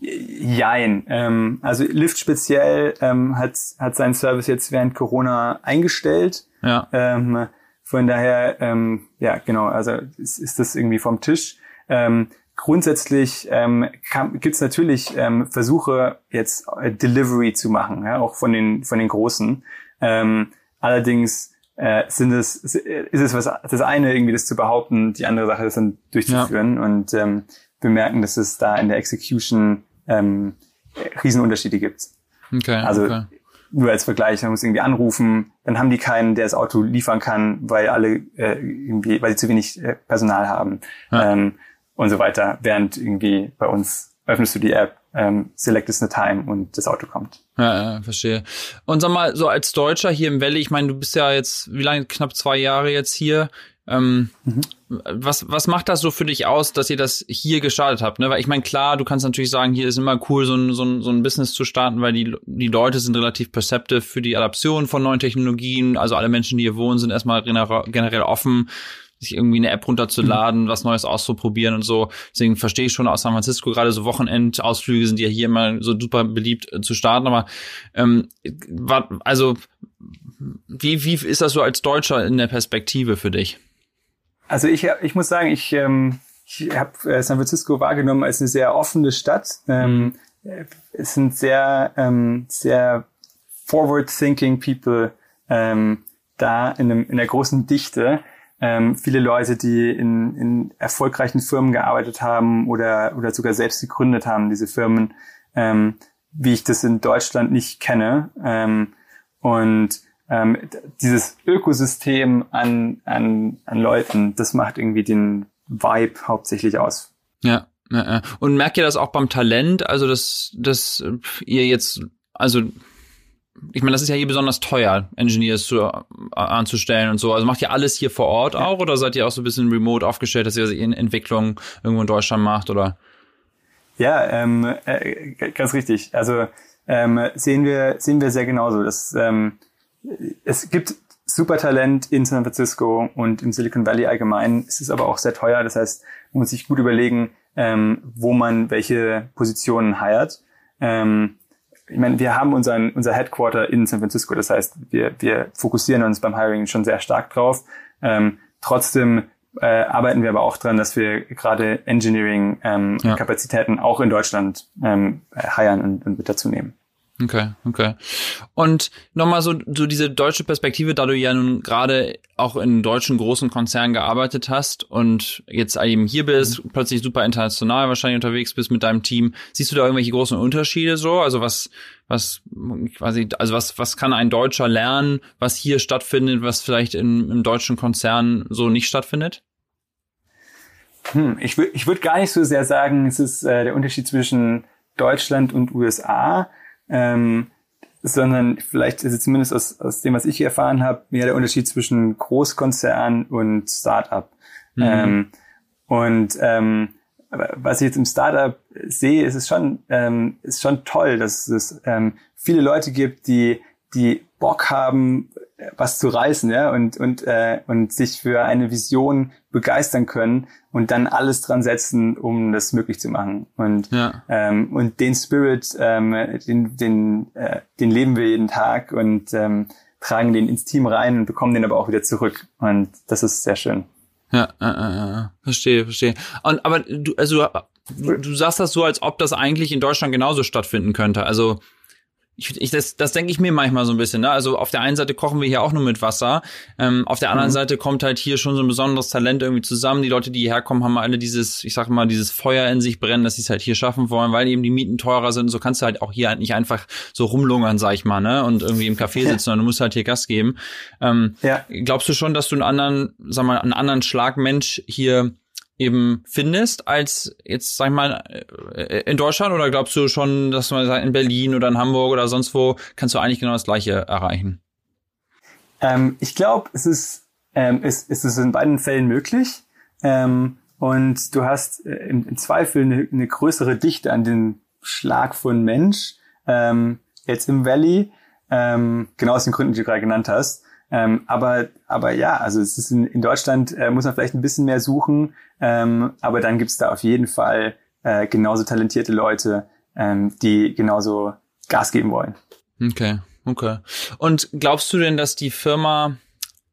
jein. Ähm, also Lyft speziell ähm, hat, hat seinen Service jetzt während Corona eingestellt. Ja. Ähm, von daher, ähm, ja, genau, also ist, ist das irgendwie vom Tisch. Ähm, grundsätzlich ähm, gibt es natürlich ähm, Versuche, jetzt äh, Delivery zu machen, ja, auch von den, von den Großen. Ähm, allerdings äh, sind es, ist es was, das eine irgendwie das zu behaupten, die andere Sache das dann durchzuführen ja. und ähm, wir merken, dass es da in der Execution ähm, Riesenunterschiede gibt. Okay, also okay. Nur als Vergleich, man muss irgendwie anrufen, dann haben die keinen, der das Auto liefern kann, weil alle äh, irgendwie, weil sie zu wenig äh, Personal haben ja. ähm, und so weiter. Während irgendwie bei uns öffnest du die App, ähm, selectest eine Time und das Auto kommt. Ja, ja, verstehe. Und sag mal, so als Deutscher hier im Valley, ich meine, du bist ja jetzt, wie lange, knapp zwei Jahre jetzt hier. Ähm, mhm. was, was macht das so für dich aus, dass ihr das hier gestartet habt? Ne? Weil ich meine, klar, du kannst natürlich sagen, hier ist immer cool, so ein, so ein, so ein Business zu starten, weil die, die Leute sind relativ perceptive für die Adaption von neuen Technologien. Also alle Menschen, die hier wohnen, sind erstmal generell offen sich irgendwie eine App runterzuladen, mhm. was Neues auszuprobieren und so. Deswegen verstehe ich schon aus San Francisco gerade so Wochenendausflüge sind ja hier immer so super beliebt äh, zu starten. Aber ähm, war, also wie, wie ist das so als Deutscher in der Perspektive für dich? Also ich, ich muss sagen, ich, ähm, ich habe äh, San Francisco wahrgenommen als eine sehr offene Stadt. Ähm, mhm. Es sind sehr, ähm, sehr forward-thinking people ähm, da in, einem, in der großen Dichte. Ähm, viele Leute, die in, in erfolgreichen Firmen gearbeitet haben oder, oder sogar selbst gegründet haben, diese Firmen, ähm, wie ich das in Deutschland nicht kenne. Ähm, und ähm, dieses Ökosystem an, an, an Leuten, das macht irgendwie den Vibe hauptsächlich aus. Ja, ja, ja. Und merkt ihr das auch beim Talent? Also, dass, dass ihr jetzt, also ich meine, das ist ja hier besonders teuer, Engineers zu, äh, anzustellen und so. Also macht ihr alles hier vor Ort auch oder seid ihr auch so ein bisschen remote aufgestellt, dass ihr in Entwicklung irgendwo in Deutschland macht oder? Ja, ähm, äh, ganz richtig. Also ähm, sehen wir sehen wir sehr genauso. Dass, ähm, es gibt super Talent in San Francisco und im Silicon Valley allgemein. Es ist aber auch sehr teuer. Das heißt, man muss sich gut überlegen, ähm, wo man welche Positionen hiert. Ähm, ich meine, wir haben unseren, unser Headquarter in San Francisco. Das heißt, wir, wir fokussieren uns beim Hiring schon sehr stark drauf. Ähm, trotzdem äh, arbeiten wir aber auch dran, dass wir gerade Engineering-Kapazitäten ähm, ja. auch in Deutschland ähm, hiren und, und mit dazu nehmen. Okay, okay. Und nochmal so, so diese deutsche Perspektive, da du ja nun gerade auch in deutschen großen Konzernen gearbeitet hast und jetzt eben hier bist, mhm. plötzlich super international wahrscheinlich unterwegs bist mit deinem Team. Siehst du da irgendwelche großen Unterschiede so? Also was, was, quasi, also was, was kann ein Deutscher lernen, was hier stattfindet, was vielleicht in, im deutschen Konzern so nicht stattfindet? Hm, ich würde ich würd gar nicht so sehr sagen, es ist äh, der Unterschied zwischen Deutschland und USA ähm, sondern vielleicht ist es zumindest aus, aus dem, was ich erfahren habe, mehr der Unterschied zwischen Großkonzern und Startup. Mhm. Ähm, und ähm, was ich jetzt im Startup sehe, ist es schon, ähm, ist schon toll, dass es ähm, viele Leute gibt, die, die Bock haben, was zu reißen, ja, und, und, äh, und sich für eine Vision begeistern können und dann alles dran setzen, um das möglich zu machen. Und, ja. ähm, und den Spirit, ähm, den, den, äh, den leben wir jeden Tag und ähm, tragen den ins Team rein und bekommen den aber auch wieder zurück. Und das ist sehr schön. Ja, äh, äh, verstehe, verstehe. Und aber du, also du, du sagst das so, als ob das eigentlich in Deutschland genauso stattfinden könnte. Also ich, ich, das, das denke ich mir manchmal so ein bisschen. Ne? Also auf der einen Seite kochen wir hier auch nur mit Wasser, ähm, auf der anderen mhm. Seite kommt halt hier schon so ein besonderes Talent irgendwie zusammen. Die Leute, die hierher kommen, haben alle dieses, ich sag mal, dieses Feuer in sich brennen, dass sie es halt hier schaffen wollen, weil eben die Mieten teurer sind. So kannst du halt auch hier halt nicht einfach so rumlungern, sag ich mal, ne? Und irgendwie im Café sitzen, sondern du musst halt hier Gas geben. Ähm, ja. Glaubst du schon, dass du einen anderen, sag mal, einen anderen Schlagmensch hier eben findest als jetzt, sag ich mal, äh, in Deutschland oder glaubst du schon, dass man sagt, in Berlin oder in Hamburg oder sonst wo kannst du eigentlich genau das Gleiche erreichen? Ähm, ich glaube, es ist, ähm, es, es ist in beiden Fällen möglich. Ähm, und du hast äh, im, im, Zweifel eine, eine, größere Dichte an den Schlag von Mensch, ähm, jetzt im Valley, ähm, genau aus den Gründen, die du gerade genannt hast. Ähm, aber, aber ja, also es ist in, in Deutschland äh, muss man vielleicht ein bisschen mehr suchen, ähm, aber dann gibt's da auf jeden Fall äh, genauso talentierte Leute, ähm, die genauso Gas geben wollen. Okay, okay. Und glaubst du denn, dass die Firma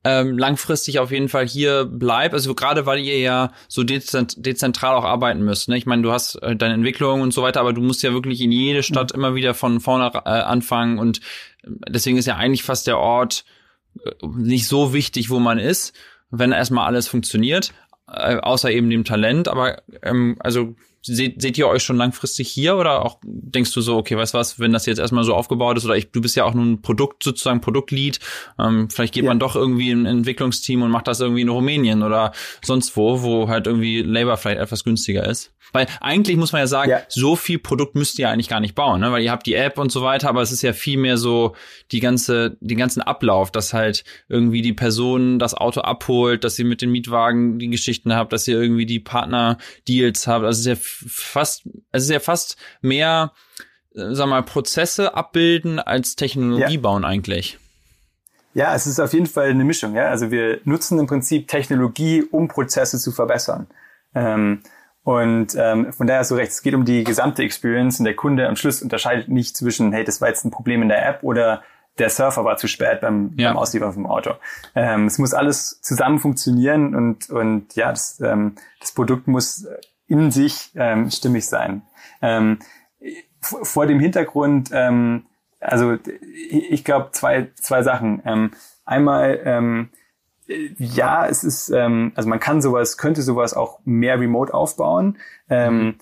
ähm, langfristig auf jeden Fall hier bleibt. Also gerade weil ihr ja so dezent dezentral auch arbeiten müsst. Ne? Ich meine, du hast äh, deine Entwicklung und so weiter, aber du musst ja wirklich in jede Stadt mhm. immer wieder von vorne äh, anfangen und äh, deswegen ist ja eigentlich fast der Ort nicht so wichtig, wo man ist, wenn erstmal alles funktioniert, äh, außer eben dem Talent. Aber ähm, also seht, seht ihr euch schon langfristig hier oder auch denkst du so, okay, weißt was, wenn das jetzt erstmal so aufgebaut ist oder ich, du bist ja auch nun ein Produkt, sozusagen Produktlead, ähm, vielleicht geht ja. man doch irgendwie ein Entwicklungsteam und macht das irgendwie in Rumänien oder sonst wo, wo halt irgendwie Labor vielleicht etwas günstiger ist. Weil eigentlich muss man ja sagen, ja. so viel Produkt müsst ihr eigentlich gar nicht bauen, ne? weil ihr habt die App und so weiter, aber es ist ja viel mehr so die ganze, den ganzen Ablauf, dass halt irgendwie die Person das Auto abholt, dass ihr mit den Mietwagen die Geschichten habt, dass ihr irgendwie die Partner-Deals habt. Also es ist ja fast, es ist ja fast mehr, äh, sag mal, Prozesse abbilden als Technologie ja. bauen eigentlich. Ja, es ist auf jeden Fall eine Mischung. Ja? Also wir nutzen im Prinzip Technologie, um Prozesse zu verbessern. Ähm, und ähm, von daher hast du recht, es geht um die gesamte Experience und der Kunde am Schluss unterscheidet nicht zwischen, hey, das war jetzt ein Problem in der App oder der Surfer war zu spät beim, ja. beim Ausliefern vom Auto. Ähm, es muss alles zusammen funktionieren und, und ja, das, ähm, das Produkt muss in sich ähm, stimmig sein. Ähm, vor dem Hintergrund, ähm, also ich glaube zwei, zwei Sachen. Ähm, einmal, ähm, ja, es ist, ähm, also man kann sowas, könnte sowas auch mehr remote aufbauen. Ähm,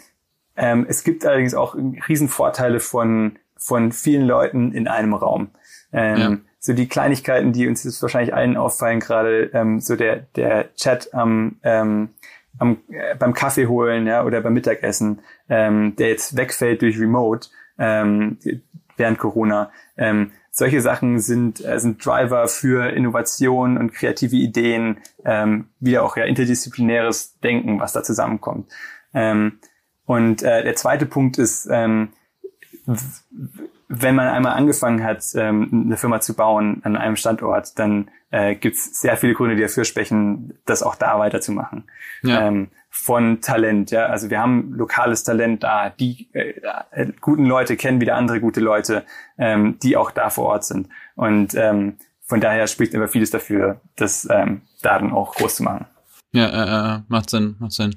ähm, es gibt allerdings auch Riesenvorteile von, von vielen Leuten in einem Raum. Ähm, ja. So die Kleinigkeiten, die uns jetzt wahrscheinlich allen auffallen, gerade ähm, so der, der Chat am, ähm, am, äh, beim Kaffee holen ja, oder beim Mittagessen, ähm, der jetzt wegfällt durch Remote ähm, während Corona. Ähm, solche Sachen sind, äh, sind Driver für Innovation und kreative Ideen, ähm, wieder auch ja interdisziplinäres Denken, was da zusammenkommt. Ähm, und äh, der zweite Punkt ist, ähm, wenn man einmal angefangen hat, ähm, eine Firma zu bauen an einem Standort, dann äh, gibt es sehr viele Gründe, die dafür sprechen, das auch da weiterzumachen. Ja. Ähm, von Talent, ja. Also wir haben lokales Talent da, die äh, äh, guten Leute kennen wieder andere gute Leute, ähm, die auch da vor Ort sind. Und ähm, von daher spricht immer vieles dafür, das ähm, da dann auch groß zu machen. Ja, äh, äh, macht Sinn, macht Sinn.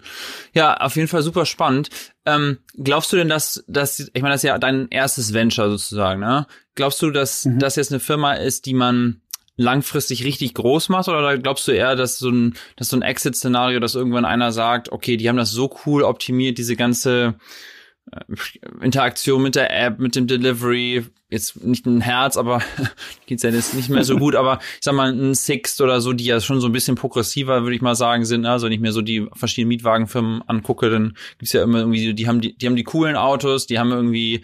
Ja, auf jeden Fall super spannend. Ähm, glaubst du denn, dass, dass ich meine, das ist ja dein erstes Venture sozusagen, ne? Glaubst du, dass mhm. das jetzt eine Firma ist, die man langfristig richtig groß macht oder glaubst du eher, dass so ein, dass so ein Exit-Szenario, dass irgendwann einer sagt, okay, die haben das so cool optimiert, diese ganze Interaktion mit der App, mit dem Delivery, jetzt nicht ein Herz, aber geht's ja jetzt nicht mehr so gut, aber ich sag mal ein Sixt oder so, die ja schon so ein bisschen progressiver, würde ich mal sagen, sind, also nicht mehr so die verschiedenen Mietwagenfirmen angucke, dann gibt's ja immer irgendwie, die haben die, die haben die coolen Autos, die haben irgendwie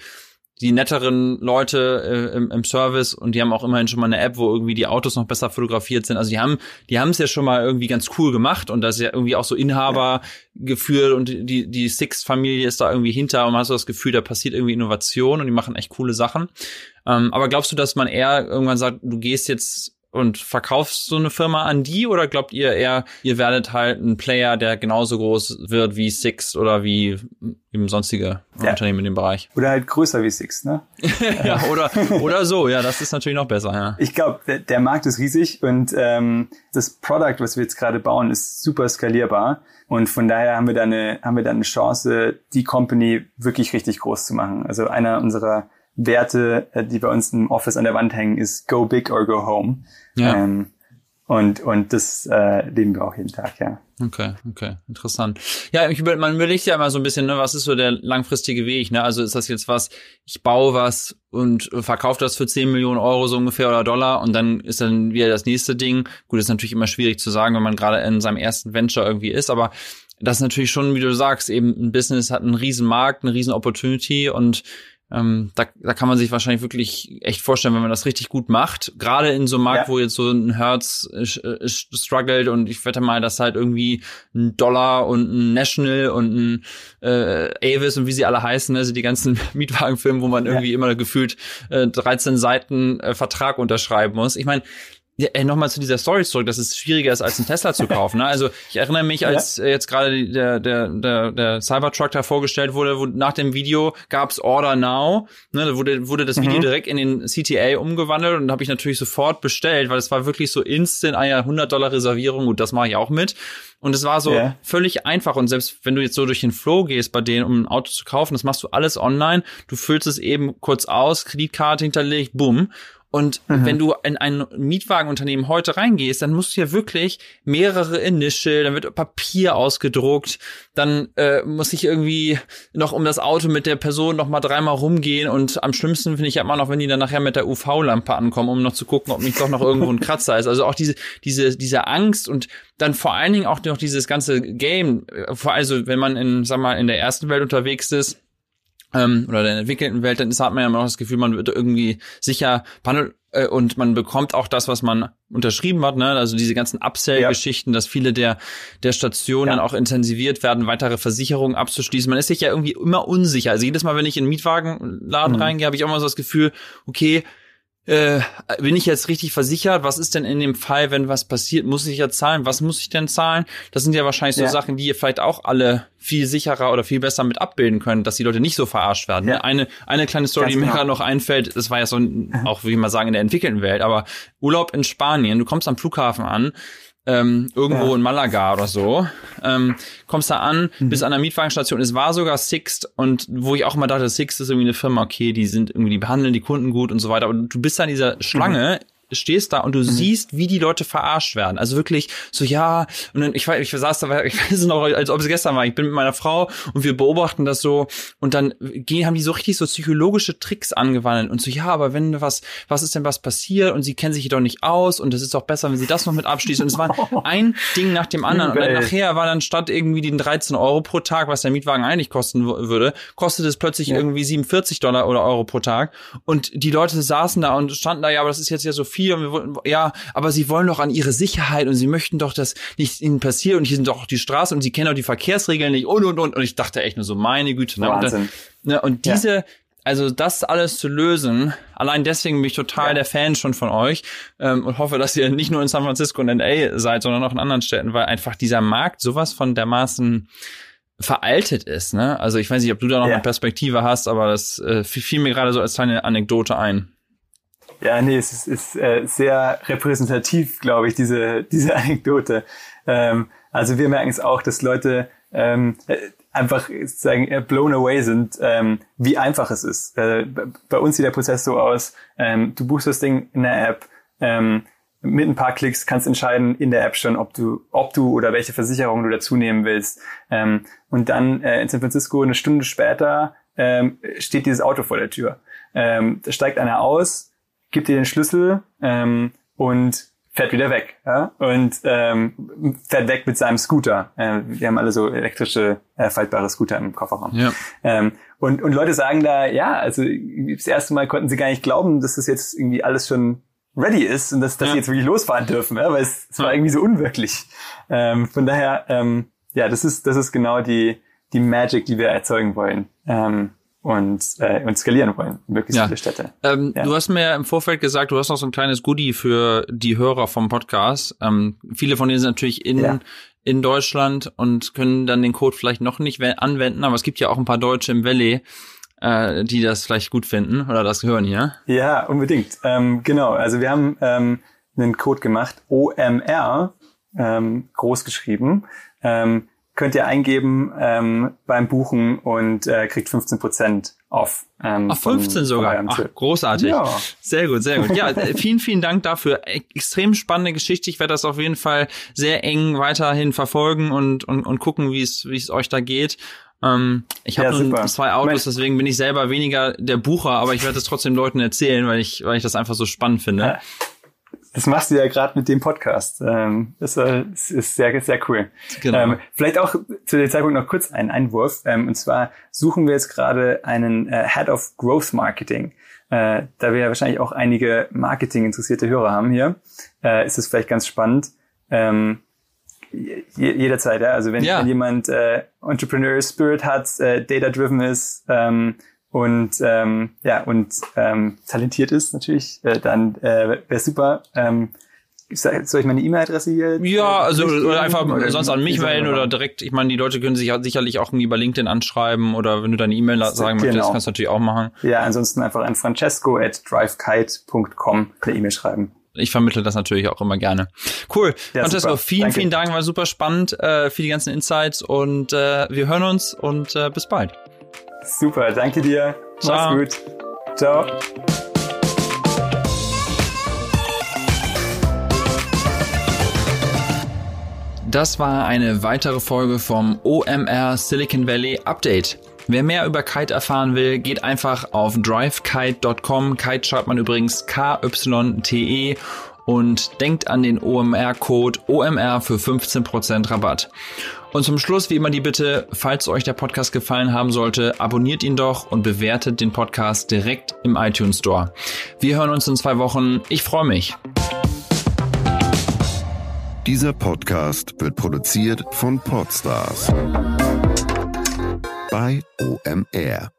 die netteren Leute äh, im, im Service und die haben auch immerhin schon mal eine App, wo irgendwie die Autos noch besser fotografiert sind. Also die haben, die haben es ja schon mal irgendwie ganz cool gemacht und das ist ja irgendwie auch so Inhaber geführt und die die Six-Familie ist da irgendwie hinter und man hat so das Gefühl, da passiert irgendwie Innovation und die machen echt coole Sachen. Ähm, aber glaubst du, dass man eher irgendwann sagt, du gehst jetzt und verkaufst so eine Firma an die oder glaubt ihr eher, ihr werdet halt ein Player, der genauso groß wird wie Six oder wie eben sonstige ja. Unternehmen in dem Bereich? Oder halt größer wie Six, ne? ja, oder, oder so, ja, das ist natürlich noch besser, ja. Ich glaube, der, der, Markt ist riesig und ähm, das Product, was wir jetzt gerade bauen, ist super skalierbar. Und von daher haben wir da eine, haben wir da eine Chance, die Company wirklich richtig groß zu machen. Also einer unserer Werte, äh, die bei uns im Office an der Wand hängen, ist Go Big or Go Home. Ja. Ähm, und, und das äh, leben wir auch jeden Tag, ja. Okay, okay, interessant. Ja, ich, man überlegt ja immer so ein bisschen, ne, was ist so der langfristige Weg, ne? Also ist das jetzt was, ich baue was und verkaufe das für 10 Millionen Euro so ungefähr oder Dollar und dann ist dann wieder das nächste Ding. Gut, ist natürlich immer schwierig zu sagen, wenn man gerade in seinem ersten Venture irgendwie ist, aber das ist natürlich schon, wie du sagst, eben ein Business hat einen riesen Markt, eine riesen Opportunity und ähm, da, da kann man sich wahrscheinlich wirklich echt vorstellen, wenn man das richtig gut macht. Gerade in so einem Markt, ja. wo jetzt so ein Hertz äh, äh, struggelt und ich wette mal, dass halt irgendwie ein Dollar und ein National und ein äh, Avis und wie sie alle heißen, also die ganzen Mietwagenfirmen, wo man irgendwie ja. immer gefühlt äh, 13 Seiten äh, Vertrag unterschreiben muss. Ich meine, ja, äh, nochmal zu dieser Story zurück, dass es schwieriger ist, als einen Tesla zu kaufen. Ne? Also ich erinnere mich, als ja. jetzt gerade der, der, der, der Cybertruck da vorgestellt wurde, wo nach dem Video gab's Order Now, ne, da wurde, wurde das Video mhm. direkt in den CTA umgewandelt und habe ich natürlich sofort bestellt, weil es war wirklich so instant, eine ah 100 Dollar Reservierung, gut, das mache ich auch mit. Und es war so yeah. völlig einfach. Und selbst wenn du jetzt so durch den Flow gehst bei denen, um ein Auto zu kaufen, das machst du alles online. Du füllst es eben kurz aus, Kreditkarte hinterlegt, bumm. Und mhm. wenn du in ein Mietwagenunternehmen heute reingehst, dann musst du ja wirklich mehrere Initial, dann wird Papier ausgedruckt, dann äh, muss ich irgendwie noch um das Auto mit der Person noch mal dreimal rumgehen und am schlimmsten finde ich ja immer noch, wenn die dann nachher mit der UV-Lampe ankommen, um noch zu gucken, ob nicht doch noch irgendwo ein Kratzer ist. Also auch diese, diese, diese Angst und dann vor allen Dingen auch noch dieses ganze Game, also wenn man in, sag mal, in der ersten Welt unterwegs ist, ähm, oder der entwickelten Welt, dann hat man ja immer noch das Gefühl, man wird irgendwie sicher behandelt äh, und man bekommt auch das, was man unterschrieben hat, ne? Also diese ganzen Upsell-Geschichten, ja. dass viele der der Stationen ja. auch intensiviert werden, weitere Versicherungen abzuschließen. Man ist sich ja irgendwie immer unsicher. Also jedes Mal, wenn ich in einen Mietwagenladen mhm. reingehe, habe ich auch immer so das Gefühl, okay, äh, bin ich jetzt richtig versichert? Was ist denn in dem Fall, wenn was passiert? Muss ich ja zahlen? Was muss ich denn zahlen? Das sind ja wahrscheinlich so ja. Sachen, die ihr vielleicht auch alle viel sicherer oder viel besser mit abbilden können, dass die Leute nicht so verarscht werden. Ja. Eine, eine kleine Story, Ganz die mir genau. gerade noch einfällt, das war ja so, auch wie man sagen, in der entwickelten Welt, aber Urlaub in Spanien, du kommst am Flughafen an, ähm, irgendwo ja. in Malaga oder so. Ähm, kommst da an, mhm. bis an der Mietwagenstation. Es war sogar Sixt und wo ich auch immer dachte, Sixt ist irgendwie eine Firma, okay, die sind irgendwie, die behandeln die Kunden gut und so weiter. Aber du bist da in dieser Schlange. Mhm stehst da und du mhm. siehst, wie die Leute verarscht werden. Also wirklich so, ja, und dann, ich, ich saß da, ich weiß es noch, als ob es gestern war. Ich bin mit meiner Frau und wir beobachten das so und dann gehen, haben die so richtig so psychologische Tricks angewandt und so, ja, aber wenn was, was ist denn was passiert und sie kennen sich doch nicht aus und es ist doch besser, wenn sie das noch mit abschließen. Und es war ein Ding nach dem anderen. Und dann nachher war dann statt irgendwie den 13 Euro pro Tag, was der Mietwagen eigentlich kosten würde, kostet es plötzlich ja. irgendwie 47 Dollar oder Euro pro Tag. Und die Leute saßen da und standen da, ja, aber das ist jetzt ja so viel viel und wir wollten, ja, aber sie wollen doch an ihre Sicherheit und sie möchten doch, dass nichts ihnen passiert und hier sind doch die Straßen und sie kennen auch die Verkehrsregeln nicht und und und und ich dachte echt nur so, meine Güte. Ne? Wahnsinn. Und, ne, und diese, ja. also das alles zu lösen, allein deswegen bin ich total ja. der Fan schon von euch ähm, und hoffe, dass ihr nicht nur in San Francisco und LA seid, sondern auch in anderen Städten, weil einfach dieser Markt sowas von dermaßen veraltet ist, ne? Also ich weiß nicht, ob du da noch ja. eine Perspektive hast, aber das äh, fiel mir gerade so als kleine Anekdote ein. Ja, nee, es ist, ist äh, sehr repräsentativ, glaube ich, diese, diese Anekdote. Ähm, also wir merken es auch, dass Leute ähm, äh, einfach sozusagen äh, blown away sind, ähm, wie einfach es ist. Äh, bei uns sieht der Prozess so aus, ähm, du buchst das Ding in der App, ähm, mit ein paar Klicks kannst entscheiden in der App schon, ob du, ob du oder welche Versicherung du dazu nehmen willst. Ähm, und dann äh, in San Francisco eine Stunde später ähm, steht dieses Auto vor der Tür. Ähm, da steigt einer aus, gibt dir den Schlüssel ähm, und fährt wieder weg. Ja? Und ähm, fährt weg mit seinem Scooter. Äh, wir haben alle so elektrische, äh, faltbare Scooter im Kofferraum. Ja. Ähm, und, und Leute sagen da, ja, also das erste Mal konnten sie gar nicht glauben, dass das jetzt irgendwie alles schon ready ist und dass, dass ja. sie jetzt wirklich losfahren dürfen, ja? weil es, es war irgendwie so unwirklich. Ähm, von daher, ähm, ja, das ist, das ist genau die, die Magic, die wir erzeugen wollen. Ähm, und, äh, und skalieren wollen, möglichst ja. viele Städte. Ähm, ja. Du hast mir im Vorfeld gesagt, du hast noch so ein kleines Goodie für die Hörer vom Podcast. Ähm, viele von denen sind natürlich in, ja. in Deutschland und können dann den Code vielleicht noch nicht anwenden, aber es gibt ja auch ein paar Deutsche im Valley, äh, die das vielleicht gut finden oder das hören hier. Ja, unbedingt. Ähm, genau, also wir haben ähm, einen Code gemacht, OMR, ähm, groß geschrieben. Ähm, könnt ihr eingeben ähm, beim Buchen und äh, kriegt 15 Prozent auf. Ähm, Ach, 15 von, sogar. Ach, großartig. Ja. Sehr gut, sehr gut. Ja, äh, vielen, vielen Dank dafür. Extrem spannende Geschichte. Ich werde das auf jeden Fall sehr eng weiterhin verfolgen und, und, und gucken, wie es, wie es euch da geht. Ähm, ich habe ja, zwei Autos, deswegen bin ich selber weniger der Bucher, aber ich werde es trotzdem Leuten erzählen, weil ich, weil ich das einfach so spannend finde. Ja. Das machst du ja gerade mit dem Podcast. Ähm, das ist sehr, sehr cool. Genau. Ähm, vielleicht auch zu dem Zeitpunkt noch kurz einen Einwurf. Ähm, und zwar suchen wir jetzt gerade einen äh, Head of Growth Marketing. Äh, da wir ja wahrscheinlich auch einige Marketing-interessierte Hörer haben hier, äh, ist es vielleicht ganz spannend. jederzeit, ja. Also wenn, ja. wenn jemand äh, Entrepreneur Spirit hat, äh, data-driven ist, ähm, und ähm, ja und ähm, talentiert ist natürlich, äh, dann äh, wäre super. Ähm, soll ich meine E-Mail-Adresse hier? Ja, also oder einfach oder sonst an mich melden oder direkt. Ich meine, die Leute können sich sicherlich auch irgendwie bei LinkedIn anschreiben oder wenn du deine E-Mail sagen möchtest, genau. kannst du natürlich auch machen. Ja, ansonsten einfach an francesco at drivekite.com eine E-Mail schreiben ich vermittle das natürlich auch immer gerne. Cool. Ja, Francesco, super. vielen, Danke. vielen Dank, war super spannend äh, für die ganzen Insights und äh, wir hören uns und äh, bis bald. Super, danke dir. Ciao. Mach's gut. Ciao. Das war eine weitere Folge vom OMR Silicon Valley Update. Wer mehr über Kite erfahren will, geht einfach auf drivekite.com. Kite schreibt man übrigens K-Y-T-E und denkt an den OMR-Code OMR für 15% Rabatt. Und zum Schluss wie immer die Bitte, falls euch der Podcast gefallen haben sollte, abonniert ihn doch und bewertet den Podcast direkt im iTunes Store. Wir hören uns in zwei Wochen. Ich freue mich. Dieser Podcast wird produziert von Podstars bei OMR.